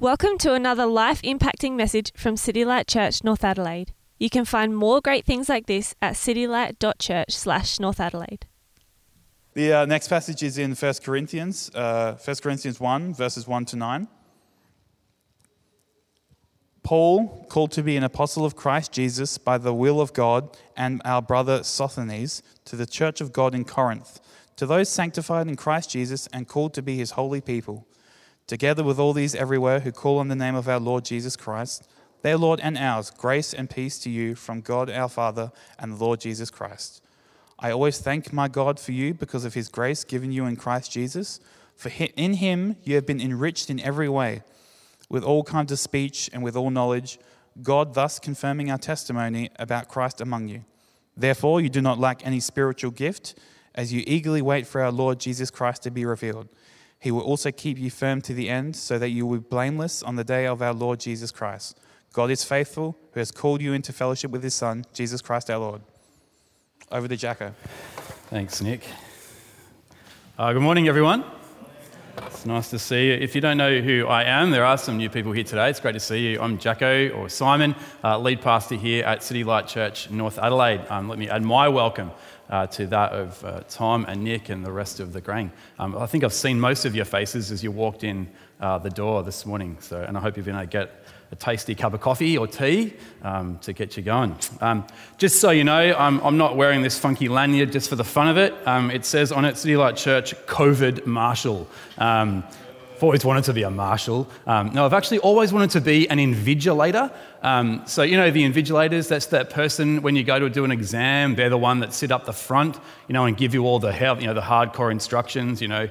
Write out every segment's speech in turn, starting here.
Welcome to another life impacting message from City Light Church, North Adelaide. You can find more great things like this at citylight.church slash North Adelaide. The uh, next passage is in 1 Corinthians, uh, 1 Corinthians 1, verses 1 to 9. Paul, called to be an apostle of Christ Jesus by the will of God, and our brother Sosthenes, to the church of God in Corinth, to those sanctified in Christ Jesus and called to be his holy people, together with all these everywhere who call on the name of our Lord Jesus Christ, their Lord and ours, grace and peace to you from God our Father and the Lord Jesus Christ. I always thank my God for you because of his grace given you in Christ Jesus. For in him you have been enriched in every way, with all kinds of speech and with all knowledge, God thus confirming our testimony about Christ among you. Therefore, you do not lack any spiritual gift as you eagerly wait for our Lord Jesus Christ to be revealed. He will also keep you firm to the end, so that you will be blameless on the day of our Lord Jesus Christ. God is faithful, who has called you into fellowship with his Son, Jesus Christ our Lord. Over to Jacko. Thanks, Nick. Uh, good morning, everyone. It's nice to see you. If you don't know who I am, there are some new people here today. It's great to see you. I'm Jacko, or Simon, uh, lead pastor here at City Light Church, North Adelaide. Um, let me add my welcome uh, to that of uh, Tom and Nick and the rest of the gang. Um, I think I've seen most of your faces as you walked in uh, the door this morning, so, and I hope you've been able to get a tasty cup of coffee or tea um, to get you going. Um, just so you know, I'm, I'm, not wearing this funky lanyard just for the fun of it. Um, it says on it, City Light Church, COVID Marshal. I've always wanted to be a marshal. Um, no, I've actually always wanted to be an invigilator. Um, so, you know, the invigilators, that's that person when you go to do an exam, they're the one that sit up the front, you know, and give you all the, you know, the hardcore instructions, you know,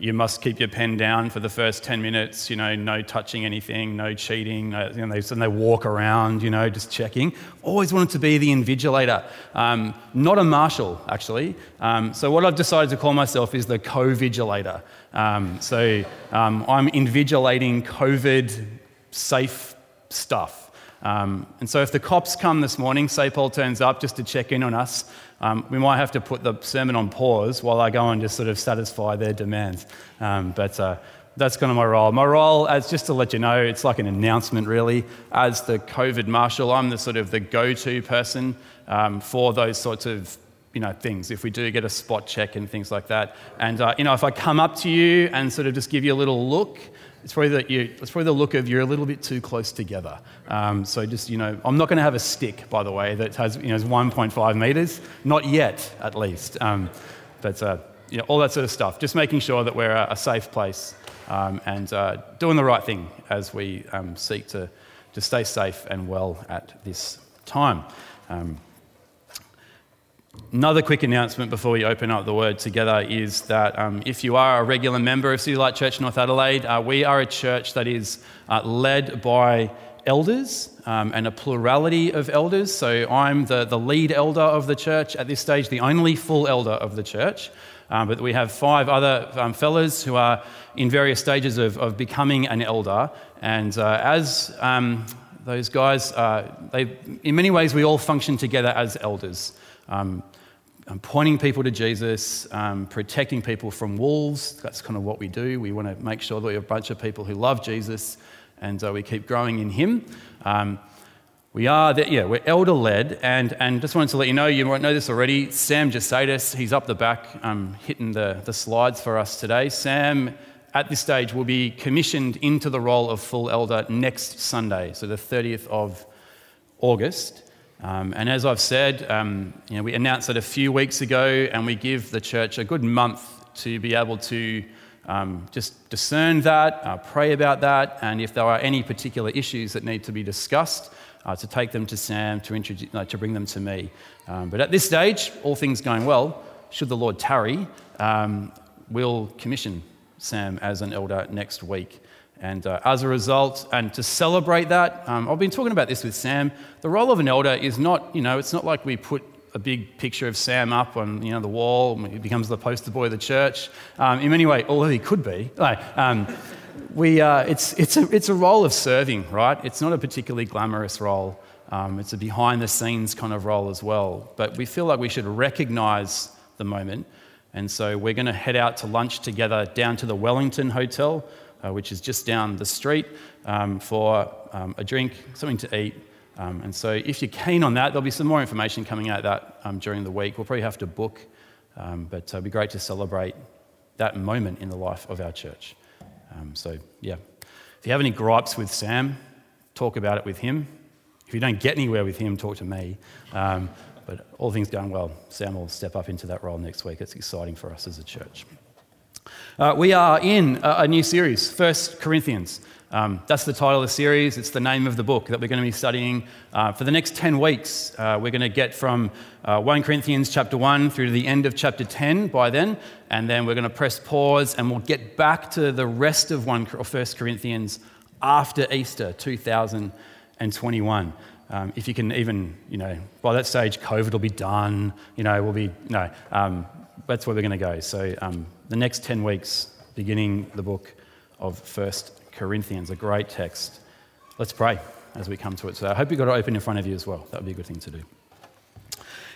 you must keep your pen down for the first 10 minutes, you know, no touching anything, no cheating. Uh, you know, they, and they walk around, you know, just checking. Always wanted to be the invigilator, um, not a marshal, actually. Um, so, what I've decided to call myself is the co vigilator. Um, so, um, I'm invigilating COVID safe stuff. Um, and so, if the cops come this morning, SAPOL turns up just to check in on us, um, we might have to put the sermon on pause while I go and just sort of satisfy their demands. Um, but uh, that's kind of my role. My role, as just to let you know, it's like an announcement really. As the COVID marshal, I'm the sort of the go-to person um, for those sorts of you know things. If we do get a spot check and things like that, and uh, you know if I come up to you and sort of just give you a little look it's probably that you, it's probably the look of you're a little bit too close together. Um, so just, you know, I'm not going to have a stick, by the way, that has, you know, is 1.5 meters. Not yet, at least. Um, but, uh, you know, all that sort of stuff. Just making sure that we're a, a safe place um, and uh, doing the right thing as we um, seek to, to stay safe and well at this time. Another quick announcement before we open up the word together is that um, if you are a regular member of City Light Church North Adelaide, uh, we are a church that is uh, led by elders um, and a plurality of elders. So I'm the, the lead elder of the church at this stage, the only full elder of the church. Um, but we have five other um, fellas who are in various stages of, of becoming an elder. And uh, as um, those guys, uh, they, in many ways, we all function together as elders um, pointing people to Jesus, um, protecting people from wolves. That's kind of what we do. We want to make sure that we have a bunch of people who love Jesus and uh, we keep growing in Him. Um, we are, the, yeah, we're elder led, and, and just wanted to let you know, you might know this already. Sam Jasaitis, he's up the back um, hitting the, the slides for us today. Sam, at this stage, will be commissioned into the role of full elder next Sunday, so the 30th of August. Um, and as I've said, um, you know, we announced that a few weeks ago, and we give the church a good month to be able to um, just discern that, uh, pray about that, and if there are any particular issues that need to be discussed, uh, to take them to Sam, to, introduce, uh, to bring them to me. Um, but at this stage, all things going well, should the Lord tarry, um, we'll commission Sam as an elder next week. And uh, as a result, and to celebrate that, um, I've been talking about this with Sam. The role of an elder is not, you know, it's not like we put a big picture of Sam up on you know, the wall, he becomes the poster boy of the church. Um, in many ways, although he could be, like, um, we, uh, it's, it's, a, it's a role of serving, right? It's not a particularly glamorous role. Um, it's a behind the scenes kind of role as well. But we feel like we should recognize the moment. And so we're going to head out to lunch together down to the Wellington Hotel uh, which is just down the street um, for um, a drink, something to eat. Um, and so, if you're keen on that, there'll be some more information coming out that um, during the week. We'll probably have to book, but it'll be great to celebrate that moment in the life of our church. So, yeah. If you have any gripes with Sam, talk about it with him. If you don't get anywhere with him, talk to me. Um, but all things going well, Sam will step up into that role next week. It's exciting for us as a church. Uh, we are in a, a, new series, First Corinthians. Um, that's the title of the series. It's the name of the book that we're going to be studying uh, for the next 10 weeks. Uh, we're going to get from uh, 1 Corinthians chapter 1 through to the end of chapter 10 by then, and then we're going to press pause and we'll get back to the rest of 1 or 1 Corinthians after Easter 2021. Um, if you can even, you know, by that stage, COVID will be done, you know, we'll be, no, um, that's where we're going to go. So um, the next 10 weeks, beginning the book of First Corinthians, a great text. Let's pray as we come to it. So I hope you've got it open in front of you as well. That would be a good thing to do.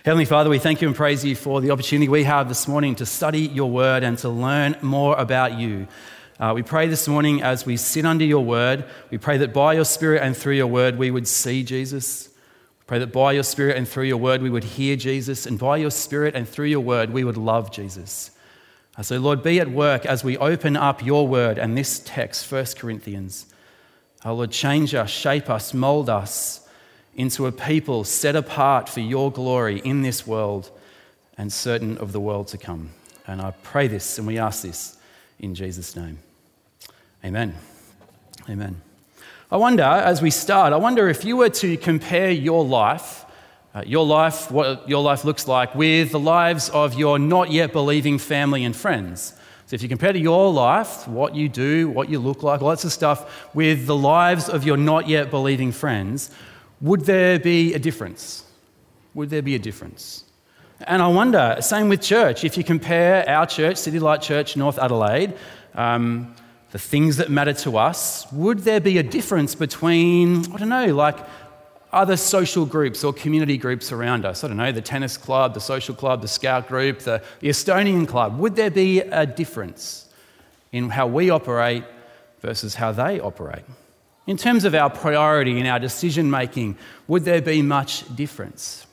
Heavenly Father, we thank you and praise you for the opportunity we have this morning to study your word and to learn more about you. Uh, we pray this morning as we sit under your word, we pray that by your spirit and through your word we would see Jesus. We pray that by your spirit and through your word we would hear Jesus, and by your spirit and through your word we would love Jesus. Uh, so, Lord, be at work as we open up your word and this text, 1 Corinthians. Oh, Lord, change us, shape us, mold us into a people set apart for your glory in this world and certain of the world to come. And I pray this and we ask this in Jesus' name. Amen. Amen. I wonder, as we start, I wonder if you were to compare your life uh, your life, what your life looks like, with the lives of your not yet believing family and friends. So, if you compare to your life, what you do, what you look like, lots of stuff, with the lives of your not yet believing friends, would there be a difference? Would there be a difference? And I wonder, same with church, if you compare our church, City Light Church, North Adelaide, um, the things that matter to us, would there be a difference between, I don't know, like other social groups or community groups around us. I don't know, the tennis club, the social club, the scout group, the, the Estonian club. Would there be a difference in how we operate versus how they operate? In terms of our priority in our decision making, would there be much difference?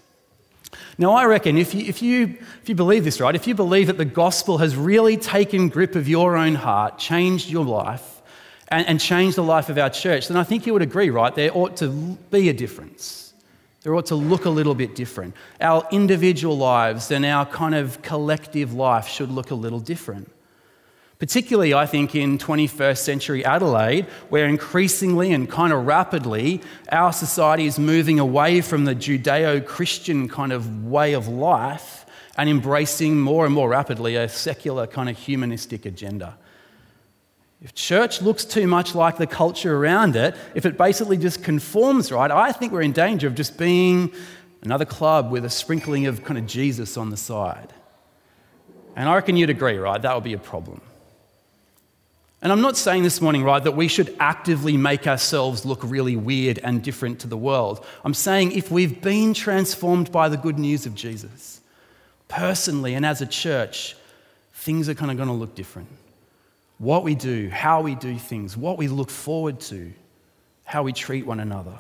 Now, I reckon if you, if, you, if you believe this, right, if you believe that the gospel has really taken grip of your own heart, changed your life, and, and change the life of our church, then I think you would agree, right? There ought to be a difference. There ought to look a little bit different. Our individual lives and our kind of collective life should look a little different. Particularly, I think, in 21st century Adelaide, where increasingly and kind of rapidly our society is moving away from the Judeo Christian kind of way of life and embracing more and more rapidly a secular kind of humanistic agenda. If church looks too much like the culture around it, if it basically just conforms right, I think we're in danger of just being another club with a sprinkling of kind of Jesus on the side. And I reckon you'd agree, right? That would be a problem. And I'm not saying this morning, right, that we should actively make ourselves look really weird and different to the world. I'm saying if we've been transformed by the good news of Jesus, personally and as a church, things are kind of going to look different what we do, how we do things, what we look forward to, how we treat one another.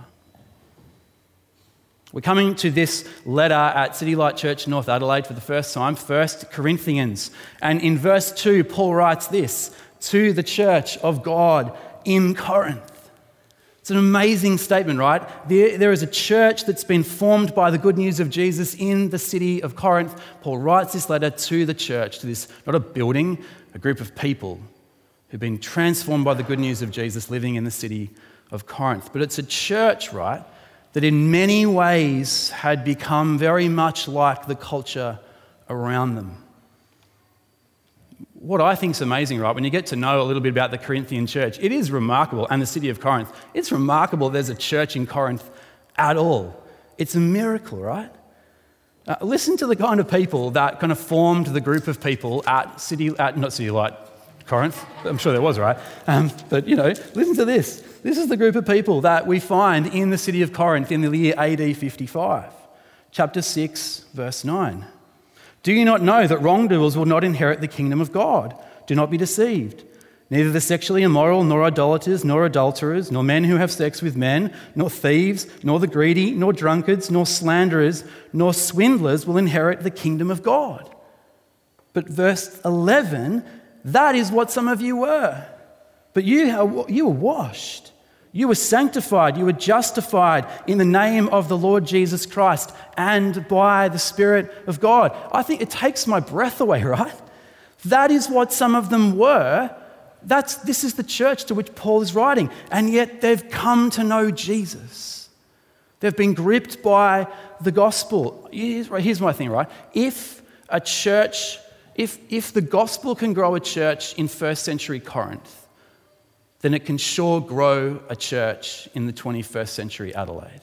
We're coming to this letter at City Light Church North Adelaide for the first time, 1 Corinthians. And in verse 2, Paul writes this to the church of God in Corinth. It's an amazing statement, right? There, there is a church that's been formed by the good news of Jesus in the city of Corinth. Paul writes this letter to the church, to this, not a building, a group of people who've been transformed by the good news of Jesus living in the city of Corinth. But it's a church, right, that in many ways had become very much like the culture around them. What I think is amazing, right, when you get to know a little bit about the Corinthian church, it is remarkable, and the city of Corinth, it's remarkable there's a church in Corinth at all. It's a miracle, right? Uh, listen to the kind of people that kind of formed the group of people at City, at, not City Light, Corinth. I'm sure there was, right? Um, but, you know, listen to this. This is the group of people that we find in the city of Corinth in the year AD 55. Chapter 6, verse 9. Do you not know that wrongdoers will not inherit the kingdom of God? Do not be deceived. Neither the sexually immoral, nor idolaters, nor adulterers, nor men who have sex with men, nor thieves, nor the greedy, nor drunkards, nor slanderers, nor swindlers will inherit the kingdom of God. But verse 11, that is what some of you were. But you, you were washed. You were sanctified. You were justified in the name of the Lord Jesus Christ and by the Spirit of God. I think it takes my breath away, right? That is what some of them were that's, this is the church to which Paul is writing, and yet they've come to know Jesus. They've been gripped by the gospel. Here's, my thing, right? If a church, if, if the gospel can grow a church in first century Corinth, then it can sure grow a church in the 21st century Adelaide.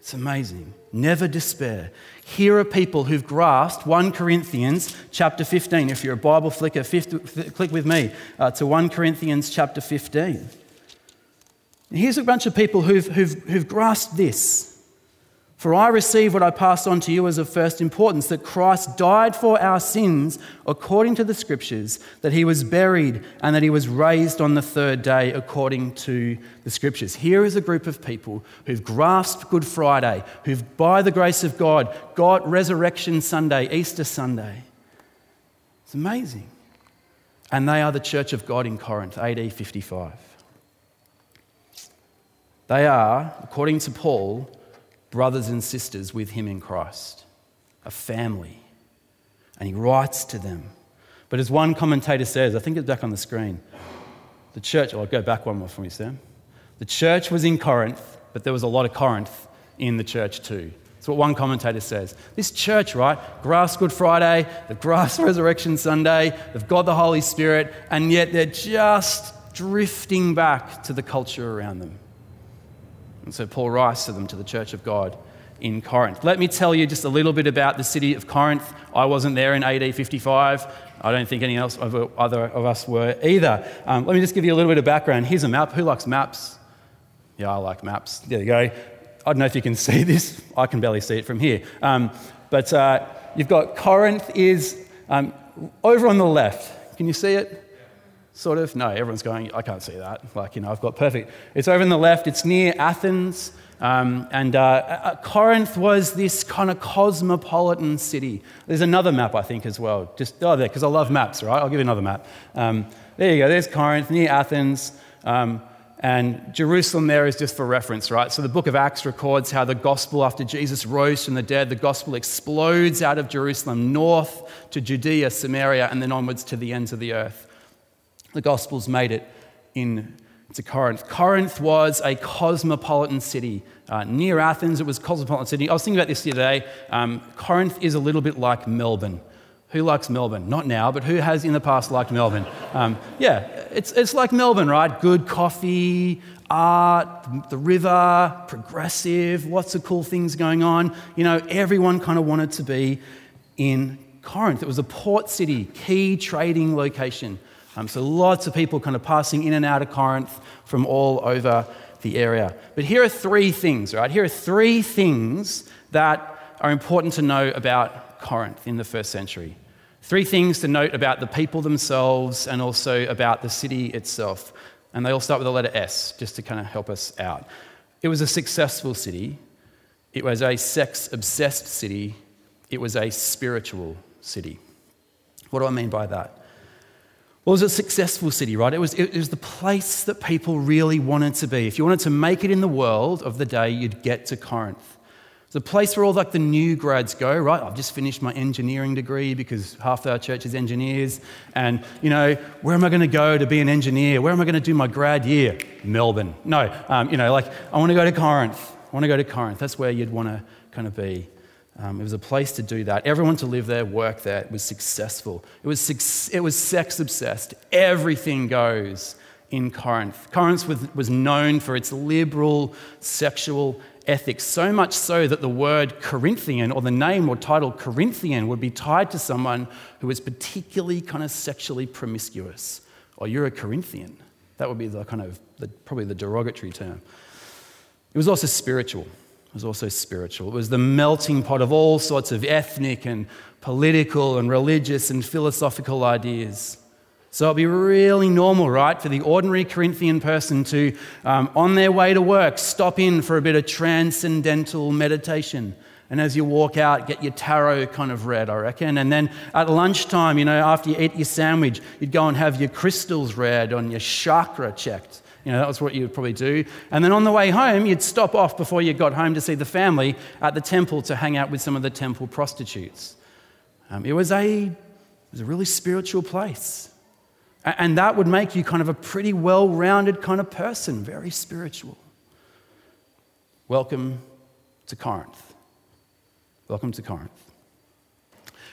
It's amazing. Never despair. Here are people who've grasped 1 Corinthians chapter 15. If you're a Bible flicker, click with me uh, to 1 Corinthians chapter 15. Here's a bunch of people who've, who've, who've grasped this. For I receive what I passed on to you as of first importance that Christ died for our sins according to the Scriptures, that he was buried, and that he was raised on the third day according to the Scriptures. Here is a group of people who've grasped Good Friday, who've, by the grace of God, got Resurrection Sunday, Easter Sunday. It's amazing. And they are the Church of God in Corinth, AD 55. They are, according to Paul, brothers and sisters with him in Christ, a family. And he writes to them. But as one commentator says, I think it's back on the screen, the church, oh, I'll go back one more for me, Sam. The church was in Corinth, but there was a lot of Corinth in the church too. That's what one commentator says. This church, right? Grass Good Friday, the grass Resurrection Sunday, they've got the Holy Spirit, and yet they're just drifting back to the culture around them. And so Paul writes to them, to the church of God in Corinth. Let me tell you just a little bit about the city of Corinth. I wasn't there in AD 55. I don't think any else of, other of us were either. Um, let me just give you a little bit of background. Here's a map. Who likes maps? Yeah, I like maps. There you go. I don't know if you can see this. I can barely see it from here. Um, but uh, you've got Corinth is um, over on the left. Can you see it? Sort of. No, everyone's going, I can't see that. Like, you know, I've got perfect. It's over in the left, it's near Athens. Um, and uh, uh, Corinth was this kind of cosmopolitan city. There's another map, I think, as well. Just, oh, there, because I love maps, right? I'll give you another map. Um, there you go. There's Corinth, near Athens. Um, and Jerusalem there is just for reference, right? So the book of Acts records how the gospel, after Jesus rose from the dead, the gospel explodes out of Jerusalem north to Judea, Samaria, and then onwards to the ends of the earth the Gospels made it in, to Corinth. Corinth was a cosmopolitan city. Uh, near Athens, it was a cosmopolitan city. I was thinking about this the other day. Um, Corinth is a little bit like Melbourne. Who likes Melbourne? Not now, but who has in the past liked Melbourne? Um, yeah, it's, it's like Melbourne, right? Good coffee, art, the river, progressive, lots of cool things going on. You know, everyone kind of wanted to be in Corinth. It was a port city, key trading location. Um, so lots of people kind of passing in and out of Corinth from all over the area. But here are three things, right? Here are three things that are important to know about Corinth in the first century. Three things to note about the people themselves and also about the city itself. And they all start with the letter S, just to kind of help us out. It was a successful city, it was a sex obsessed city, it was a spiritual city. What do I mean by that? Well, it was a successful city, right? It was, it was the place that people really wanted to be. If you wanted to make it in the world of the day, you'd get to Corinth. It's a place where all like the new grads go, right? I've just finished my engineering degree because half our church is engineers. And, you know, where am I going to go to be an engineer? Where am I going to do my grad year? Melbourne. No, um, you know, like I want to go to Corinth. I want to go to Corinth. That's where you'd want to kind of be. Um, it was a place to do that. Everyone to live there, work there. It was successful. It was, it was sex obsessed. Everything goes in Corinth. Corinth was, was known for its liberal sexual ethics, so much so that the word Corinthian or the name or title Corinthian would be tied to someone who was particularly kind of sexually promiscuous. Or you're a Corinthian. That would be the kind of the, probably the derogatory term. It was also spiritual was also spiritual. It was the melting pot of all sorts of ethnic and political and religious and philosophical ideas. So it'd be really normal, right, for the ordinary Corinthian person to, um, on their way to work, stop in for a bit of transcendental meditation. And as you walk out, get your tarot kind of read, I reckon. And then at lunchtime, you know, after you eat your sandwich, you'd go and have your crystals read on your chakra checked. You know, that was what you would probably do. And then on the way home, you'd stop off before you got home to see the family at the temple to hang out with some of the temple prostitutes. Um, it, was a, it was a really spiritual place. And that would make you kind of a pretty well rounded kind of person, very spiritual. Welcome to Corinth. Welcome to Corinth.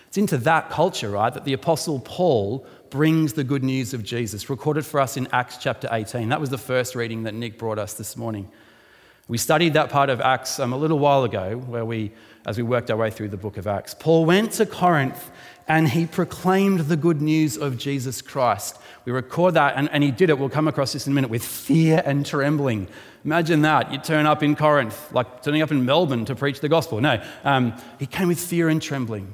It's into that culture, right, that the Apostle Paul brings the good news of Jesus, recorded for us in Acts chapter 18. That was the first reading that Nick brought us this morning. We studied that part of Acts um, a little while ago, where we, as we worked our way through the book of Acts. Paul went to Corinth and he proclaimed the good news of Jesus Christ. We record that, and, and he did it. We'll come across this in a minute with fear and trembling. Imagine that. You turn up in Corinth, like turning up in Melbourne to preach the gospel. No, um, he came with fear and trembling.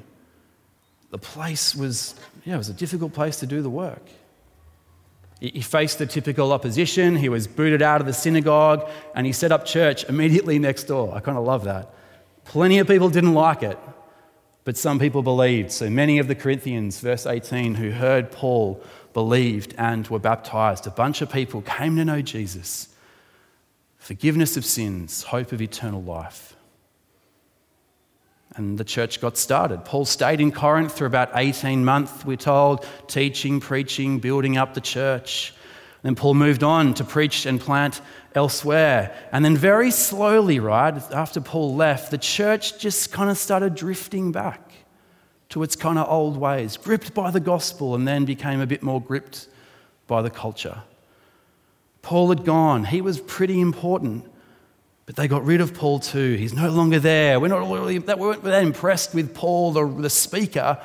The place was, yeah, it was a difficult place to do the work. He faced the typical opposition. He was booted out of the synagogue and he set up church immediately next door. I kind of love that. Plenty of people didn't like it, but some people believed. So many of the Corinthians, verse 18, who heard Paul, believed and were baptized. A bunch of people came to know Jesus. Forgiveness of sins, hope of eternal life. And the church got started. Paul stayed in Corinth for about 18 months, we're told, teaching, preaching, building up the church. Then Paul moved on to preach and plant elsewhere. And then, very slowly, right, after Paul left, the church just kind of started drifting back to its kind of old ways, gripped by the gospel, and then became a bit more gripped by the culture. Paul had gone, he was pretty important. But they got rid of Paul too. He's no longer there. We're not really that, we weren't that impressed with Paul, the, the speaker.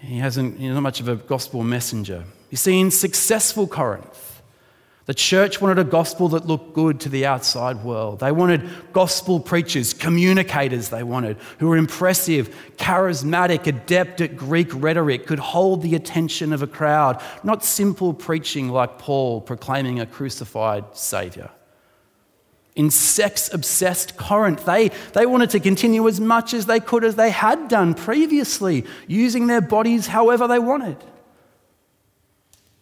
He hasn't, he's not much of a gospel messenger. You see, in successful Corinth, the church wanted a gospel that looked good to the outside world. They wanted gospel preachers, communicators, they wanted, who were impressive, charismatic, adept at Greek rhetoric, could hold the attention of a crowd, not simple preaching like Paul proclaiming a crucified Savior in sex obsessed Corinth. They, they wanted to continue as much as they could as they had done previously, using their bodies however they wanted.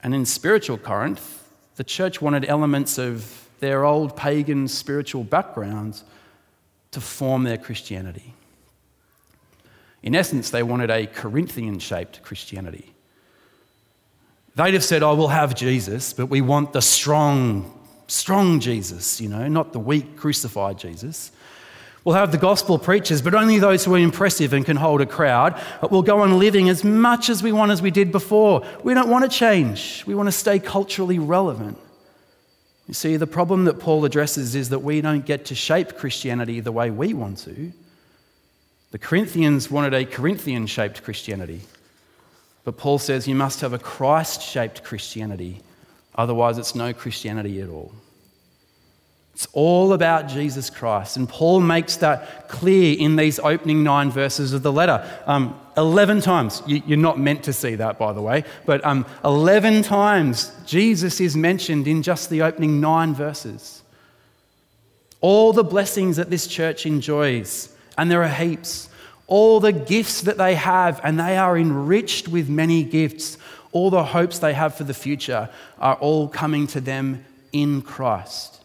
And in spiritual Corinth, the church wanted elements of their old pagan spiritual backgrounds to form their Christianity. In essence, they wanted a Corinthian shaped Christianity. They'd have said, Oh, we'll have Jesus, but we want the strong, strong Jesus, you know, not the weak, crucified Jesus. We'll have the gospel preachers, but only those who are impressive and can hold a crowd. But we'll go on living as much as we want as we did before. We don't want to change, we want to stay culturally relevant. You see, the problem that Paul addresses is that we don't get to shape Christianity the way we want to. The Corinthians wanted a Corinthian shaped Christianity. But Paul says you must have a Christ shaped Christianity Otherwise, it's no Christianity at all. It's all about Jesus Christ. And Paul makes that clear in these opening nine verses of the letter. Um, 11 times, you, are not meant to see that, by the way, but um, 11 times Jesus is mentioned in just the opening nine verses. All the blessings that this church enjoys, and there are heaps, all the gifts that they have, and they are enriched with many gifts all the hopes they have for the future are all coming to them in Christ.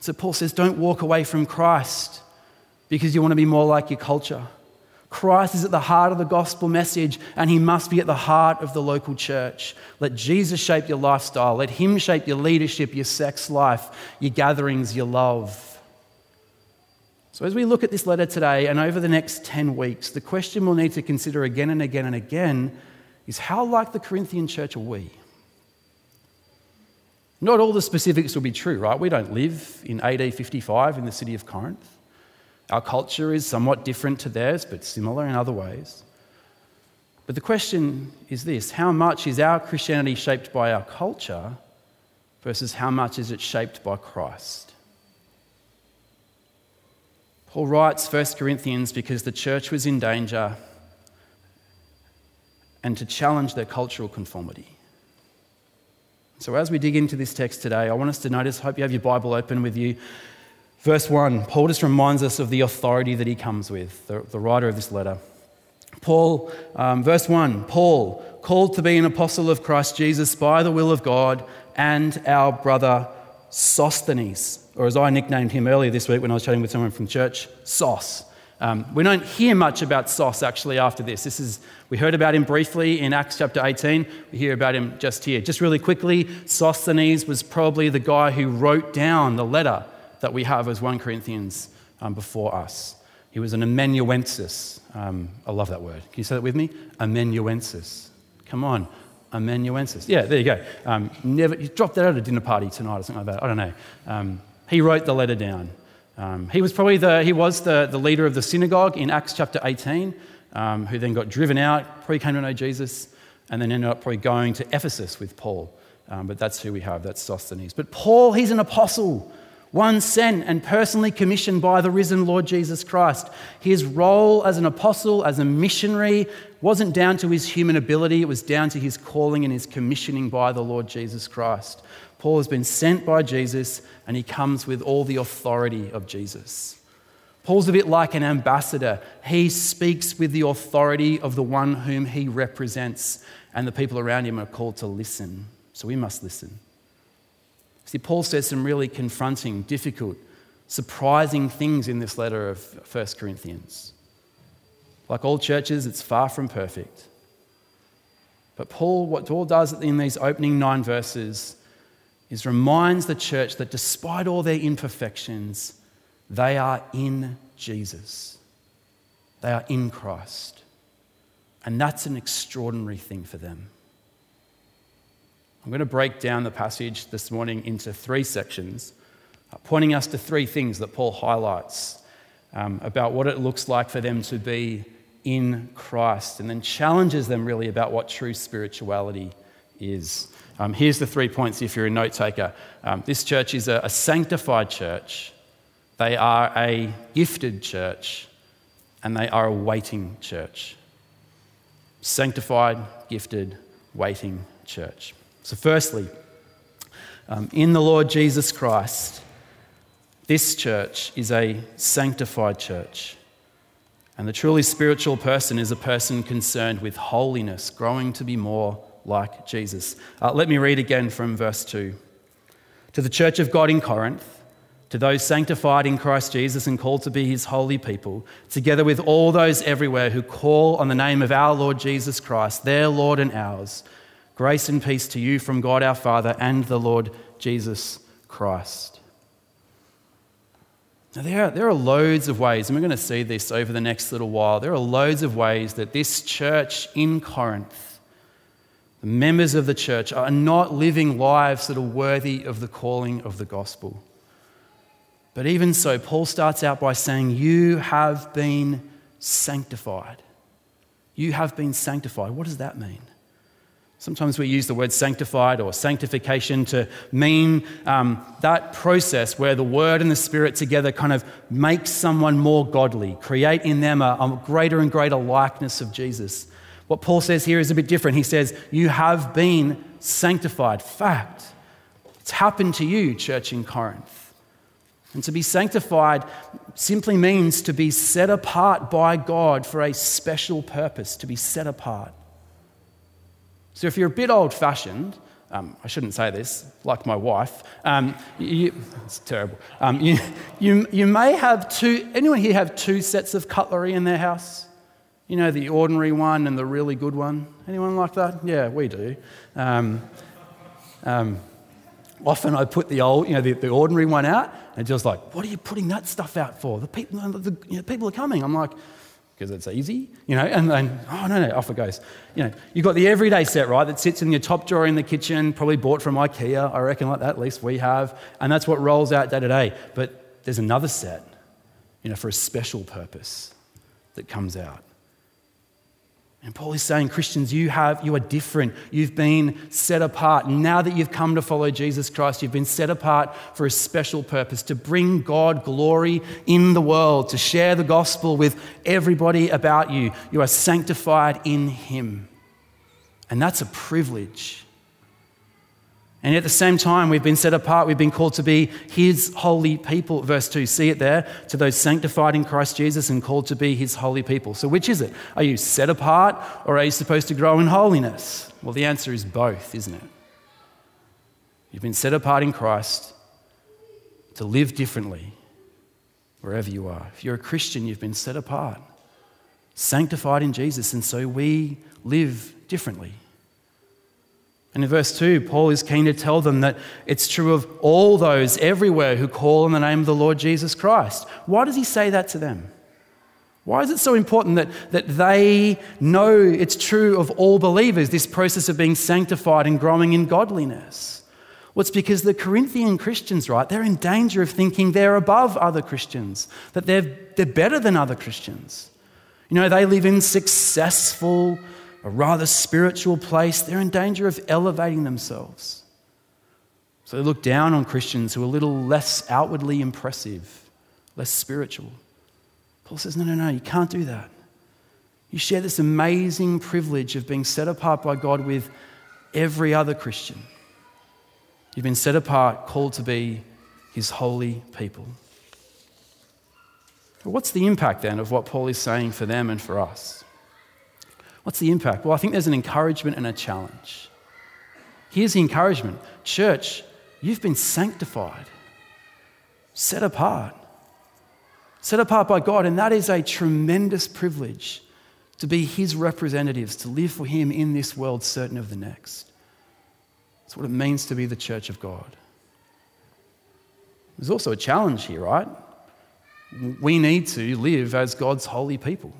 So Paul says, don't walk away from Christ because you want to be more like your culture. Christ is at the heart of the gospel message, and he must be at the heart of the local church. Let Jesus shape your lifestyle. Let him shape your leadership, your sex life, your gatherings, your love. So, as we look at this letter today and over the next 10 weeks, the question we'll need to consider again and again and again is how like the Corinthian church are we? Not all the specifics will be true, right? We don't live in AD 55 in the city of Corinth. Our culture is somewhat different to theirs, but similar in other ways. But the question is this how much is our Christianity shaped by our culture versus how much is it shaped by Christ? Paul writes 1 Corinthians because the church was in danger and to challenge their cultural conformity. So, as we dig into this text today, I want us to notice, hope you have your Bible open with you. Verse 1, Paul just reminds us of the authority that he comes with, the, the writer of this letter. Paul, um, verse 1, Paul, called to be an apostle of Christ Jesus by the will of God, and our brother Sosthenes, or as I nicknamed him earlier this week when I was chatting with someone from church, Sos. Um, we don't hear much about Sos actually after this. This is we heard about him briefly in Acts chapter 18. We hear about him just here. Just really quickly, Sosthenes was probably the guy who wrote down the letter that we have as 1 Corinthians um, before us. He was an amanuensis. Um, I love that word. Can you say that with me? Amanuensis. Come on, amanuensis. Yeah, there you go. Um, never, you dropped that at a dinner party tonight or something like that. I don't know. Um, he wrote the letter down. Um, he was probably the, he was the, the leader of the synagogue in Acts chapter 18, um, who then got driven out, probably came to know Jesus, and then ended up probably going to Ephesus with Paul. Um, but that's who we have, that's Sosthenes. But Paul, he's an apostle, one sent and personally commissioned by the risen Lord Jesus Christ. His role as an apostle, as a missionary, wasn't down to his human ability, it was down to his calling and his commissioning by the Lord Jesus Christ. Paul has been sent by Jesus and he comes with all the authority of Jesus. Paul's a bit like an ambassador. He speaks with the authority of the one whom he represents, and the people around him are called to listen. So we must listen. See, Paul says some really confronting, difficult, surprising things in this letter of 1 Corinthians. Like all churches, it's far from perfect. But Paul, what Paul does in these opening nine verses is reminds the church that despite all their imperfections, they are in Jesus. They are in Christ. And that's an extraordinary thing for them. I'm going to break down the passage this morning into three sections, uh, pointing us to three things that Paul highlights um, about what it looks like for them to be in Christ, and then challenges them really about what true spirituality is. Um, here's the three points if you're a note taker. Um, this church is a, a sanctified church, they are a gifted church, and they are a waiting church. Sanctified, gifted, waiting church. So, firstly, um, in the Lord Jesus Christ, this church is a sanctified church. And the truly spiritual person is a person concerned with holiness, growing to be more like Jesus. Uh, let me read again from verse 2. To the church of God in Corinth, to those sanctified in Christ Jesus and called to be his holy people, together with all those everywhere who call on the name of our Lord Jesus Christ, their Lord and ours, grace and peace to you from God our Father and the Lord Jesus Christ. Now, there are, there are loads of ways, and we're going to see this over the next little while. There are loads of ways that this church in Corinth the members of the church are not living lives that are worthy of the calling of the gospel. But even so, Paul starts out by saying, You have been sanctified. You have been sanctified. What does that mean? Sometimes we use the word sanctified or sanctification to mean um, that process where the Word and the Spirit together kind of make someone more godly, create in them a, a greater and greater likeness of Jesus. What Paul says here is a bit different. He says, You have been sanctified. Fact. It's happened to you, church in Corinth. And to be sanctified simply means to be set apart by God for a special purpose, to be set apart. So if you're a bit old fashioned, um, I shouldn't say this, like my wife, um, you, it's terrible. Um, you, you, you may have two, anyone here have two sets of cutlery in their house? You know, the ordinary one and the really good one. Anyone like that? Yeah, we do. Um, um, often I put the old, you know, the, the, ordinary one out, and just like, what are you putting that stuff out for? The people, the, you know, people are coming. I'm like, because it's easy, you know, and then, oh, no, no, off it goes. You know, you've got the everyday set, right, that sits in your top drawer in the kitchen, probably bought from IKEA, I reckon, like that, at least we have, and that's what rolls out day to day. But there's another set, you know, for a special purpose that comes out. And Paul is saying, Christians, you, have, you are different. You've been set apart. Now that you've come to follow Jesus Christ, you've been set apart for a special purpose to bring God glory in the world, to share the gospel with everybody about you. You are sanctified in Him. And that's a privilege. And at the same time, we've been set apart. We've been called to be his holy people. Verse 2, see it there? To those sanctified in Christ Jesus and called to be his holy people. So, which is it? Are you set apart or are you supposed to grow in holiness? Well, the answer is both, isn't it? You've been set apart in Christ to live differently wherever you are. If you're a Christian, you've been set apart, sanctified in Jesus, and so we live differently. And in verse 2, Paul is keen to tell them that it's true of all those everywhere who call on the name of the Lord Jesus Christ. Why does he say that to them? Why is it so important that, that they know it's true of all believers, this process of being sanctified and growing in godliness? Well, it's because the Corinthian Christians, right, they're in danger of thinking they're above other Christians, that they're, they're better than other Christians. You know, they live in successful, a rather spiritual place. They're in danger of elevating themselves. So they look down on Christians who are a little less outwardly impressive, less spiritual. Paul says, no, no, no, you can't do that. You share this amazing privilege of being set apart by God with every other Christian. You've been set apart, called to be his holy people. What's the impact then of what Paul is saying for them and for us? What's the impact? Well, I think there's an encouragement and a challenge. Here's the encouragement Church, you've been sanctified, set apart, set apart by God, and that is a tremendous privilege to be His representatives, to live for Him in this world, certain of the next. That's what it means to be the church of God. There's also a challenge here, right? We need to live as God's holy people.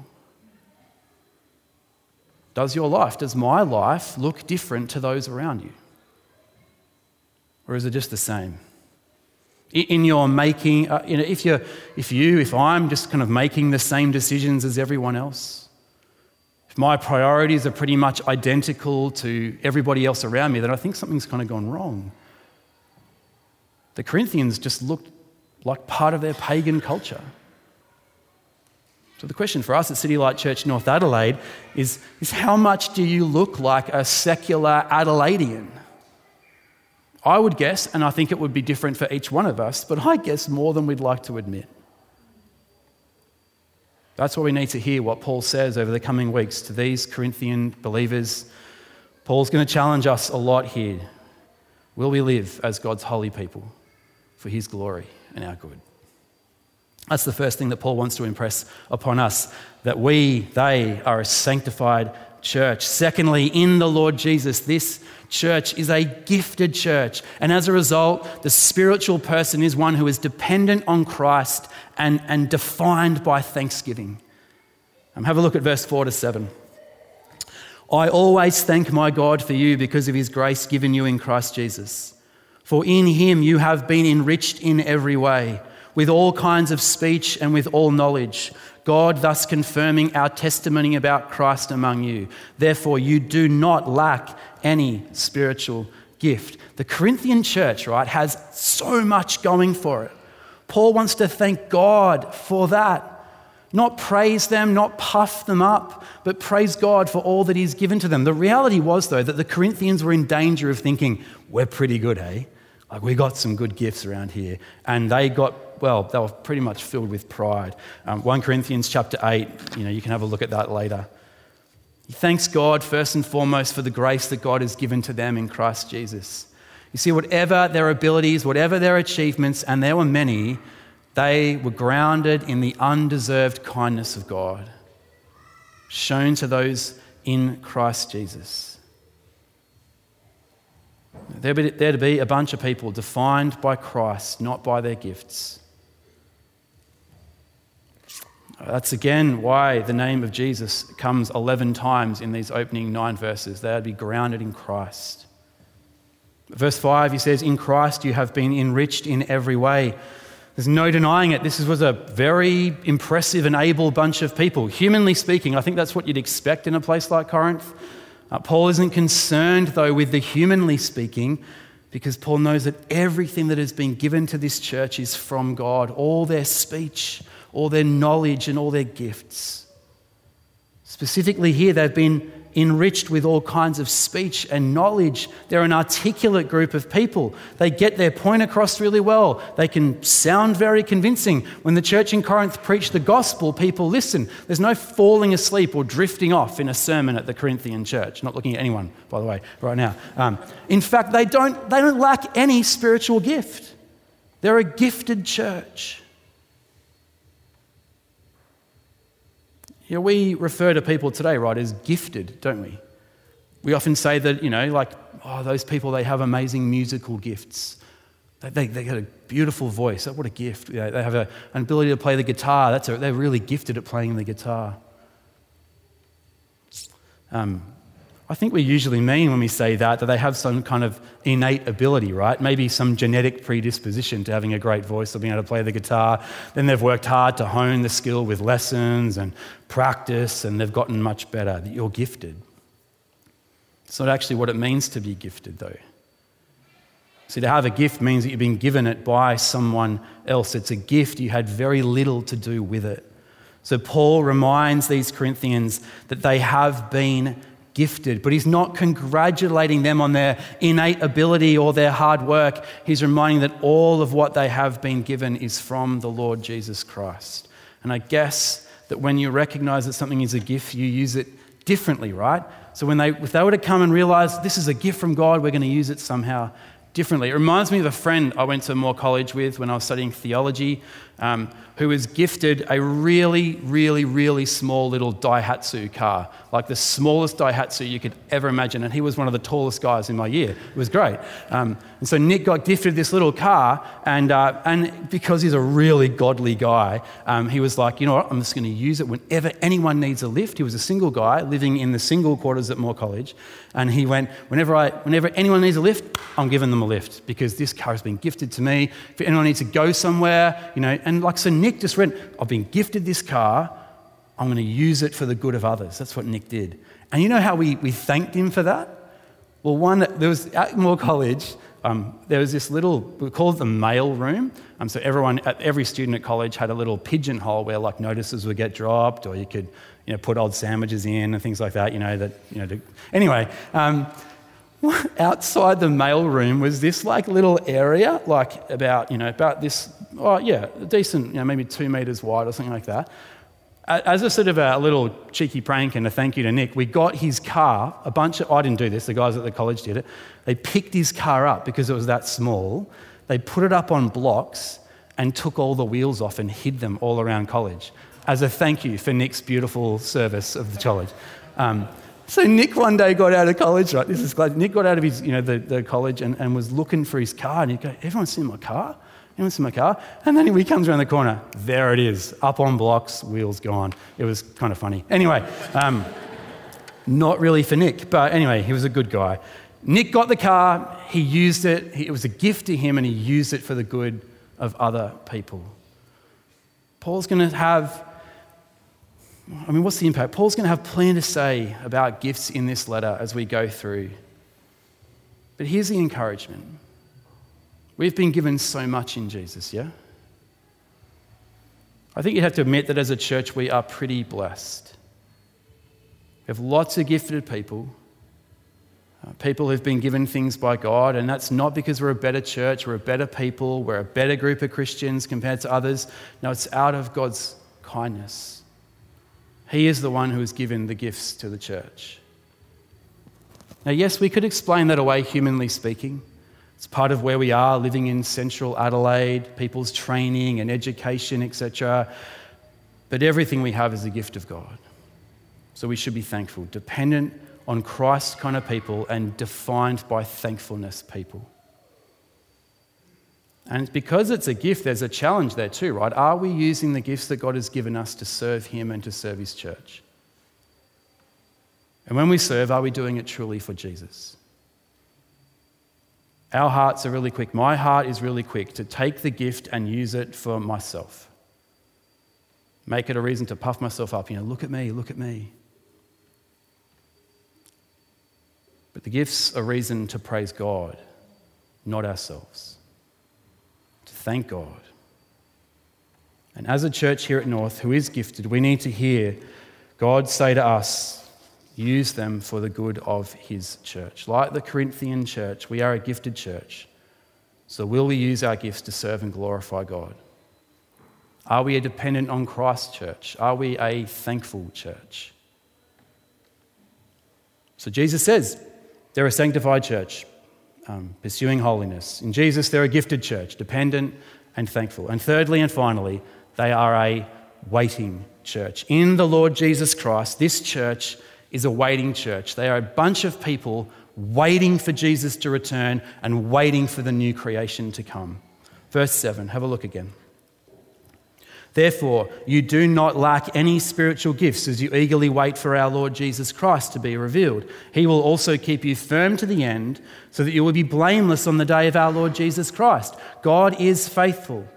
Does your life, does my life look different to those around you? Or is it just the same? In your making, uh, you know, if, you're, if you, if I'm just kind of making the same decisions as everyone else, if my priorities are pretty much identical to everybody else around me, then I think something's kind of gone wrong. The Corinthians just looked like part of their pagan culture. So, the question for us at City Light Church North Adelaide is, is how much do you look like a secular Adelaidean? I would guess, and I think it would be different for each one of us, but I guess more than we'd like to admit. That's what we need to hear what Paul says over the coming weeks to these Corinthian believers. Paul's going to challenge us a lot here. Will we live as God's holy people for his glory and our good? That's the first thing that Paul wants to impress upon us that we, they, are a sanctified church. Secondly, in the Lord Jesus, this church is a gifted church. And as a result, the spiritual person is one who is dependent on Christ and, and defined by thanksgiving. Um, have a look at verse 4 to 7. I always thank my God for you because of his grace given you in Christ Jesus. For in him you have been enriched in every way, with all kinds of speech and with all knowledge. God thus confirming our testimony about Christ among you. Therefore, you do not lack any spiritual gift. The Corinthian church, right, has so much going for it. Paul wants to thank God for that. Not praise them, not puff them up, but praise God for all that He's given to them. The reality was, though, that the Corinthians were in danger of thinking, we're pretty good, eh? Like, we got some good gifts around here. And they got, well, they were pretty much filled with pride. Um, 1 Corinthians chapter 8, you know, you can have a look at that later. He thanks God first and foremost for the grace that God has given to them in Christ Jesus. You see, whatever their abilities, whatever their achievements, and there were many, they were grounded in the undeserved kindness of God, shown to those in Christ Jesus. There to be a bunch of people defined by Christ, not by their gifts. That's again why the name of Jesus comes 11 times in these opening nine verses. They would be grounded in Christ. Verse 5, he says, In Christ you have been enriched in every way. There's no denying it. This was a very impressive and able bunch of people. Humanly speaking, I think that's what you'd expect in a place like Corinth. Uh, Paul isn't concerned, though, with the humanly speaking, because Paul knows that everything that has been given to this church is from God all their speech, all their knowledge, and all their gifts. Specifically, here, they've been enriched with all kinds of speech and knowledge. They're an articulate group of people. They get their point across really well. They can sound very convincing. When the church in Corinth preached the gospel, people listen. There's no falling asleep or drifting off in a sermon at the Corinthian church. Not looking at anyone, by the way, right now. Um, in fact, they don't, they don't lack any spiritual gift. They're a gifted church. You know, we refer to people today, right, as gifted, don't we? We often say that, you know, like, oh, those people, they have amazing musical gifts. They, they, they got a beautiful voice. What a gift. You know, they have a, an ability to play the guitar. That's a, they're really gifted at playing the guitar. Um, I think we usually mean when we say that that they have some kind of innate ability, right? Maybe some genetic predisposition to having a great voice or being able to play the guitar. Then they've worked hard to hone the skill with lessons and practice, and they've gotten much better. That you're gifted. It's not actually what it means to be gifted, though. See, to have a gift means that you've been given it by someone else. It's a gift, you had very little to do with it. So, Paul reminds these Corinthians that they have been gifted, but he's not congratulating them on their innate ability or their hard work. He's reminding that all of what they have been given is from the Lord Jesus Christ. And I guess that when you recognize that something is a gift, you use it differently, right? So when they, if they were to come and realize this is a gift from God, we're going to use it somehow differently. It reminds me of a friend I went to Moore College with when I was studying theology um, who was gifted a really, really, really small little Daihatsu car, like the smallest Daihatsu you could ever imagine. And he was one of the tallest guys in my year. It was great. Um, and so Nick got gifted this little car, and, uh, and because he's a really godly guy, um, he was like, you know what, I'm just going to use it whenever anyone needs a lift. He was a single guy living in the single quarters at Moore College. And he went, whenever, I, whenever anyone needs a lift, I'm giving them a lift because this car has been gifted to me. If anyone needs to go somewhere, you know, and like, so Nick just went, I've been gifted this car. I'm going to use it for the good of others. That's what Nick did. And you know how we, we thanked him for that? Well, one, there was at Moore College, um, there was this little, we called the mail room. Um, so everyone, every student at college had a little pigeonhole where like notices would get dropped, or you could, you know, put old sandwiches in and things like that. You know that, you know. To, anyway, um, outside the mail room was this like little area, like about you know about this, oh yeah, a decent, you know, maybe two meters wide or something like that. As a sort of a little cheeky prank and a thank you to Nick, we got his car. A bunch of I didn't do this. The guys at the college did it. They picked his car up because it was that small. They put it up on blocks and took all the wheels off and hid them all around college as a thank you for Nick's beautiful service of the college. Um, so Nick one day got out of college, right? This is glad. Nick got out of his, you know, the, the college and, and was looking for his car. And he'd go, everyone's seen my car? Everyone's seen my car? And then he comes around the corner. There it is, up on blocks, wheels gone. It was kind of funny. Anyway, um, not really for Nick, but anyway, he was a good guy. Nick got the car, he used it, it was a gift to him, and he used it for the good of other people. Paul's going to have I mean, what's the impact? Paul's going to have plenty to say about gifts in this letter as we go through. But here's the encouragement we've been given so much in Jesus, yeah? I think you'd have to admit that as a church, we are pretty blessed. We have lots of gifted people, uh, people who've been given things by God, and that's not because we're a better church, we're a better people, we're a better group of Christians compared to others. No, it's out of God's kindness. He is the one who has given the gifts to the church. Now, yes, we could explain that away, humanly speaking. It's part of where we are living in central Adelaide, people's training and education, etc. But everything we have is a gift of God. So we should be thankful, dependent on Christ kind of people and defined by thankfulness people. And because it's a gift, there's a challenge there too, right? Are we using the gifts that God has given us to serve Him and to serve His church? And when we serve, are we doing it truly for Jesus? Our hearts are really quick. My heart is really quick to take the gift and use it for myself. Make it a reason to puff myself up. You know, look at me, look at me. But the gifts are reason to praise God, not ourselves thank God. And as a church here at North who is gifted, we need to hear God say to us, use them for the good of his church. Like the Corinthian church, we are a gifted church. So, will we use our gifts to serve and glorify God? Are we a dependent on Christ church? Are we a thankful church? So, Jesus says they're a sanctified church, um, pursuing holiness. In Jesus, they're a gifted church, dependent and thankful. And thirdly and finally, they are a waiting church. In the Lord Jesus Christ, this church is a waiting church. They are a bunch of people waiting for Jesus to return and waiting for the new creation to come. Verse 7, have a look again. Therefore, you do not lack any spiritual gifts as you eagerly wait for our Lord Jesus Christ to be revealed. He will also keep you firm to the end so that you will be blameless on the day of our Lord Jesus Christ. God is faithful,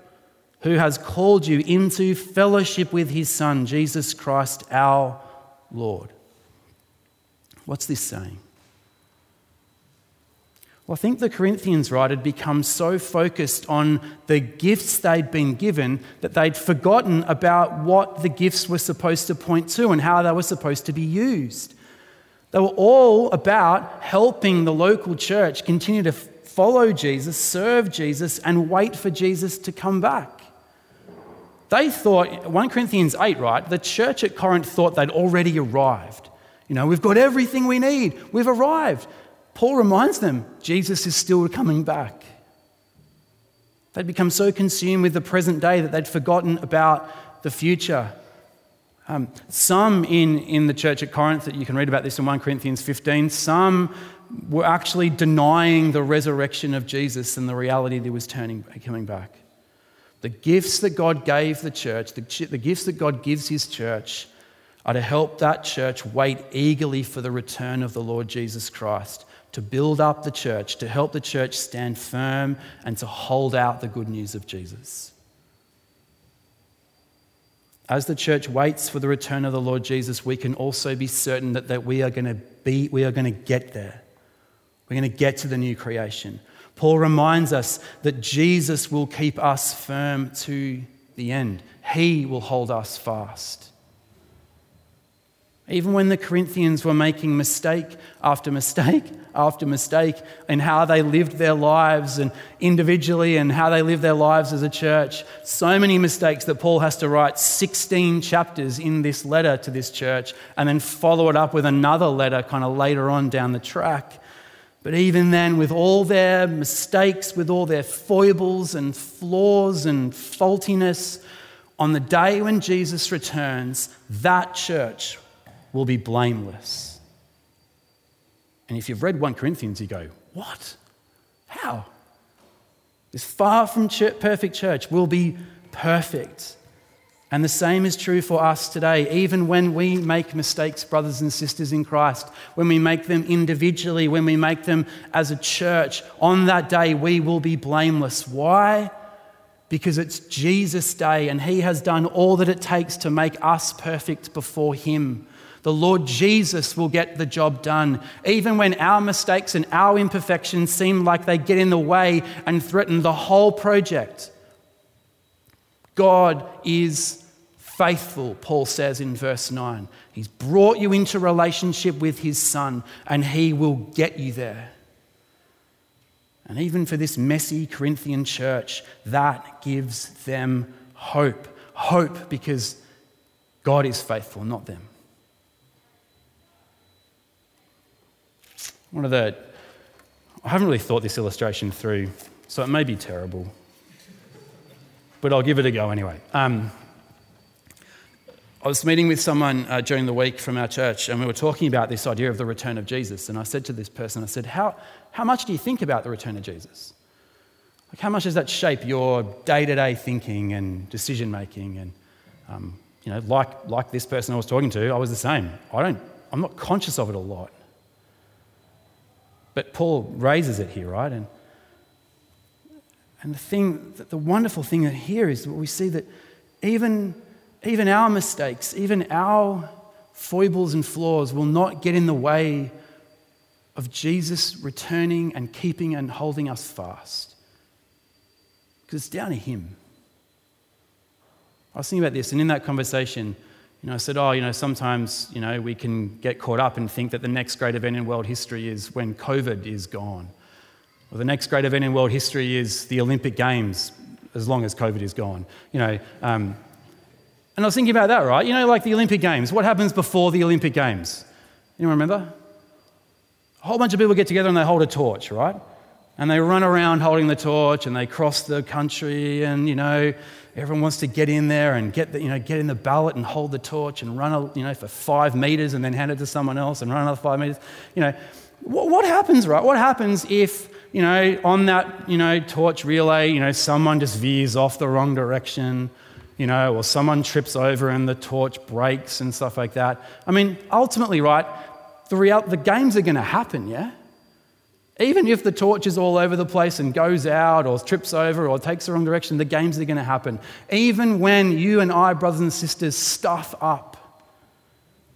who has called you into fellowship with his Son, Jesus Christ our Lord. What's this saying? Well, I think the Corinthians right had become so focused on the gifts they'd been given that they'd forgotten about what the gifts were supposed to point to and how they were supposed to be used. They were all about helping the local church continue to follow Jesus, serve Jesus, and wait for Jesus to come back. They thought, 1 Corinthians 8, right? The church at Corinth thought they'd already arrived. You know, we've got everything we need, we've arrived. Paul reminds them Jesus is still coming back. They'd become so consumed with the present day that they'd forgotten about the future. Um, some in, in the church at Corinth, that you can read about this in 1 Corinthians 15, some were actually denying the resurrection of Jesus and the reality that he was turning, coming back. The gifts that God gave the church, the, the gifts that God gives his church, are to help that church wait eagerly for the return of the Lord Jesus Christ to build up the church, to help the church stand firm, and to hold out the good news of Jesus. As the church waits for the return of the Lord Jesus, we can also be certain that, that we are going to be, we are going to get there. We're going to get to the new creation. Paul reminds us that Jesus will keep us firm to the end. He will hold us fast. Even when the Corinthians were making mistake after mistake after mistake in how they lived their lives and individually and how they lived their lives as a church, so many mistakes that Paul has to write 16 chapters in this letter to this church and then follow it up with another letter kind of later on down the track. But even then, with all their mistakes, with all their foibles and flaws and faultiness, on the day when Jesus returns, that church will be blameless. And if you've read 1 Corinthians, you go, What? How? This far from church, perfect church will be perfect. And the same is true for us today. Even when we make mistakes, brothers and sisters in Christ, when we make them individually, when we make them as a church, on that day we will be blameless. Why? Because it's Jesus' day and He has done all that it takes to make us perfect before Him. The Lord Jesus will get the job done. Even when our mistakes and our imperfections seem like they get in the way and threaten the whole project, God is faithful, Paul says in verse 9. He's brought you into relationship with his Son, and he will get you there. And even for this messy Corinthian church, that gives them hope. Hope because God is faithful, not them. One of the, I haven't really thought this illustration through, so it may be terrible, but I'll give it a go anyway. Um, I was meeting with someone uh, during the week from our church, and we were talking about this idea of the return of Jesus. And I said to this person, I said, How, how much do you think about the return of Jesus? Like, how much does that shape your day to day thinking and decision making? And, um, you know, like, like this person I was talking to, I was the same. I don't, I'm not conscious of it a lot. But Paul raises it here, right? And, and the thing, the wonderful thing here is we see that even, even our mistakes, even our foibles and flaws will not get in the way of Jesus returning and keeping and holding us fast. Because it's down to Him. I was thinking about this, and in that conversation, You know, I said, oh, you know, sometimes, you know, we can get caught up and think that the next great event in world history is when COVID is gone. Or the next great event in world history is the Olympic Games, as long as COVID is gone. You know, um, and I was thinking about that, right? You know, like the Olympic Games. What happens before the Olympic Games? Anyone remember? A whole bunch of people get together and they hold a torch, right? And they run around holding the torch and they cross the country and, you know, everyone wants to get in there and get, the, you know, get in the ballot and hold the torch and run, you know, for five meters and then hand it to someone else and run another five meters. You know, what, what happens, right? What happens if, you know, on that, you know, torch relay, you know, someone just veers off the wrong direction, you know, or someone trips over and the torch breaks and stuff like that? I mean, ultimately, right, the, real, the games are going to happen, yeah? Even if the torch is all over the place and goes out or trips over or takes the wrong direction, the games are going to happen. Even when you and I, brothers and sisters, stuff up,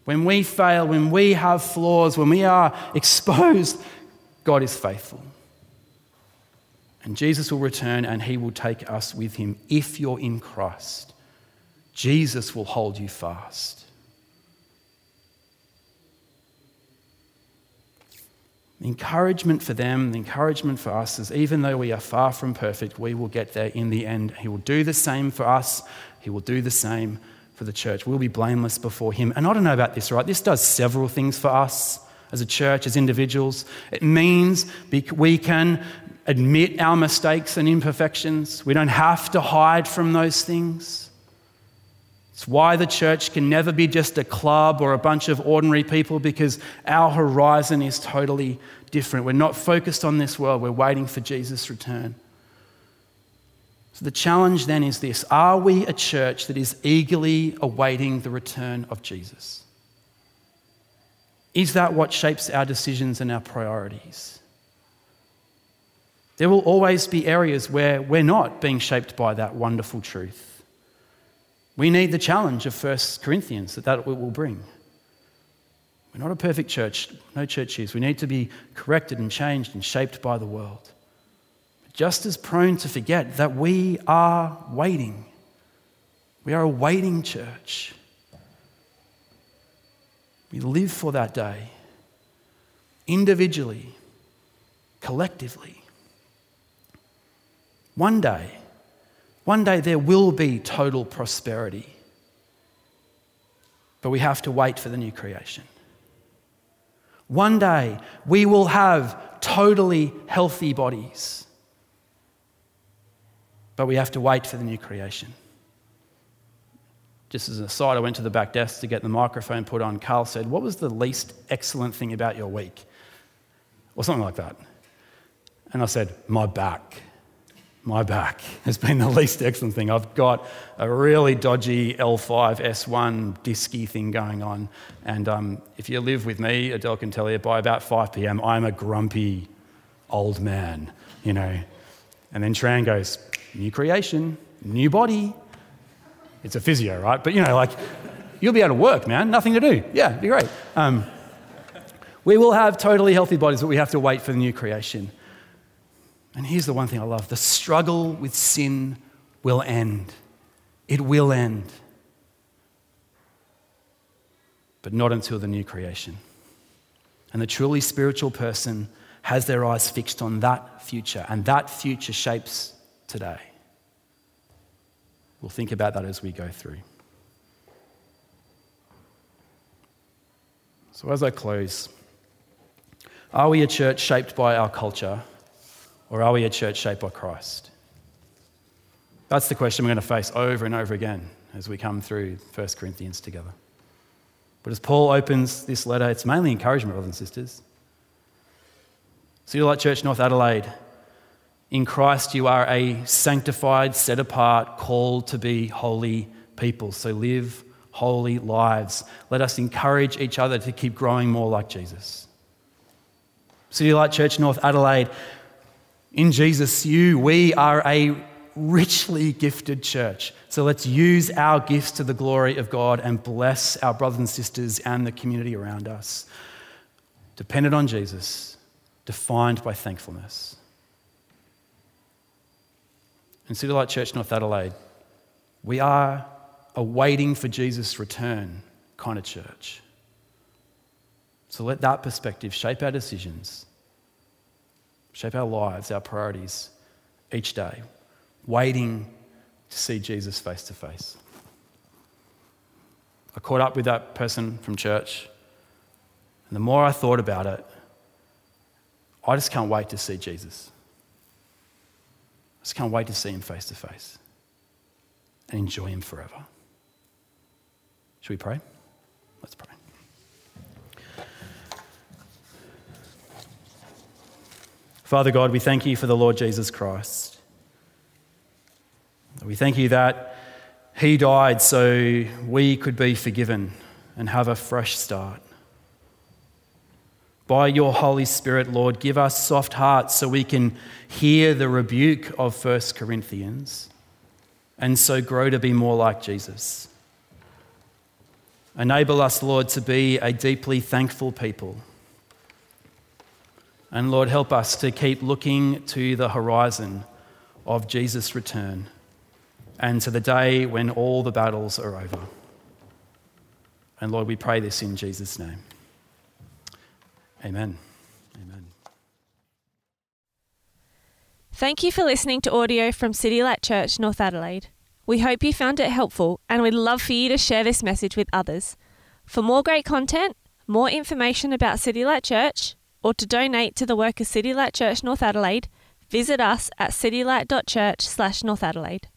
when we fail, when we have flaws, when we are exposed, God is faithful. And Jesus will return and he will take us with him. If you're in Christ, Jesus will hold you fast. The encouragement for them, the encouragement for us is even though we are far from perfect, we will get there in the end. He will do the same for us, He will do the same for the church. We'll be blameless before Him. And I don't know about this, right? This does several things for us as a church, as individuals. It means we can admit our mistakes and imperfections, we don't have to hide from those things. It's why the church can never be just a club or a bunch of ordinary people because our horizon is totally different. We're not focused on this world, we're waiting for Jesus' return. So the challenge then is this Are we a church that is eagerly awaiting the return of Jesus? Is that what shapes our decisions and our priorities? There will always be areas where we're not being shaped by that wonderful truth. We need the challenge of 1 Corinthians that that will bring. We're not a perfect church. No church is. We need to be corrected and changed and shaped by the world. Just as prone to forget that we are waiting. We are a waiting church. We live for that day, individually, collectively. One day, one day there will be total prosperity. But we have to wait for the new creation. One day we will have totally healthy bodies. But we have to wait for the new creation. Just as an aside, I went to the back desk to get the microphone put on. Carl said, What was the least excellent thing about your week? Or something like that. And I said, My back my back has been the least excellent thing. I've got a really dodgy L5 S1 disky thing going on. And um, if you live with me, Adele can tell you, by about 5 p.m., I'm a grumpy old man, you know. And then Tran goes, new creation, new body. It's a physio, right? But, you know, like, you'll be able to work, man. Nothing to do. Yeah, be great. Um, we will have totally healthy bodies, but we have to wait for the new creation. And here's the one thing I love the struggle with sin will end. It will end. But not until the new creation. And the truly spiritual person has their eyes fixed on that future, and that future shapes today. We'll think about that as we go through. So, as I close, are we a church shaped by our culture or are we a church shaped by Christ? That's the question we're going to face over and over again as we come through 1 Corinthians together. But as Paul opens this letter, it's mainly encouragement, brothers and sisters. City Light Church, North Adelaide, in Christ you are a sanctified, set apart, called to be holy people. So live holy lives. Let us encourage each other to keep growing more like Jesus. City Light Church, North Adelaide, in Jesus, you, we are a richly gifted church. So let's use our gifts to the glory of God and bless our brothers and sisters and the community around us. Dependent on Jesus, defined by thankfulness. In City Light Church, North Adelaide, we are a waiting for Jesus' return kind of church. So let that perspective shape our decisions, shape our lives, our priorities each day, waiting to see Jesus face to face. I caught up with that person from church, and the more I thought about it, I just can't wait to see Jesus. I just can't wait to see him face to face and enjoy him forever. Should we pray? Let's pray. Father God, we thank you for the Lord Jesus Christ. We thank you that he died so we could be forgiven and have a fresh start. By your Holy Spirit, Lord, give us soft hearts so we can hear the rebuke of 1 Corinthians and so grow to be more like Jesus. Enable us, Lord, to be a deeply thankful people. And Lord, help us to keep looking to the horizon of Jesus' return and to the day when all the battles are over. And Lord, we pray this in Jesus' name. Amen. Amen. Thank you for listening to audio from City Light Church, North Adelaide. We hope you found it helpful and we'd love for you to share this message with others. For more great content, more information about City Light Church, or to donate to the work of City Light Church North Adelaide, visit us at citylight.church slash North Adelaide.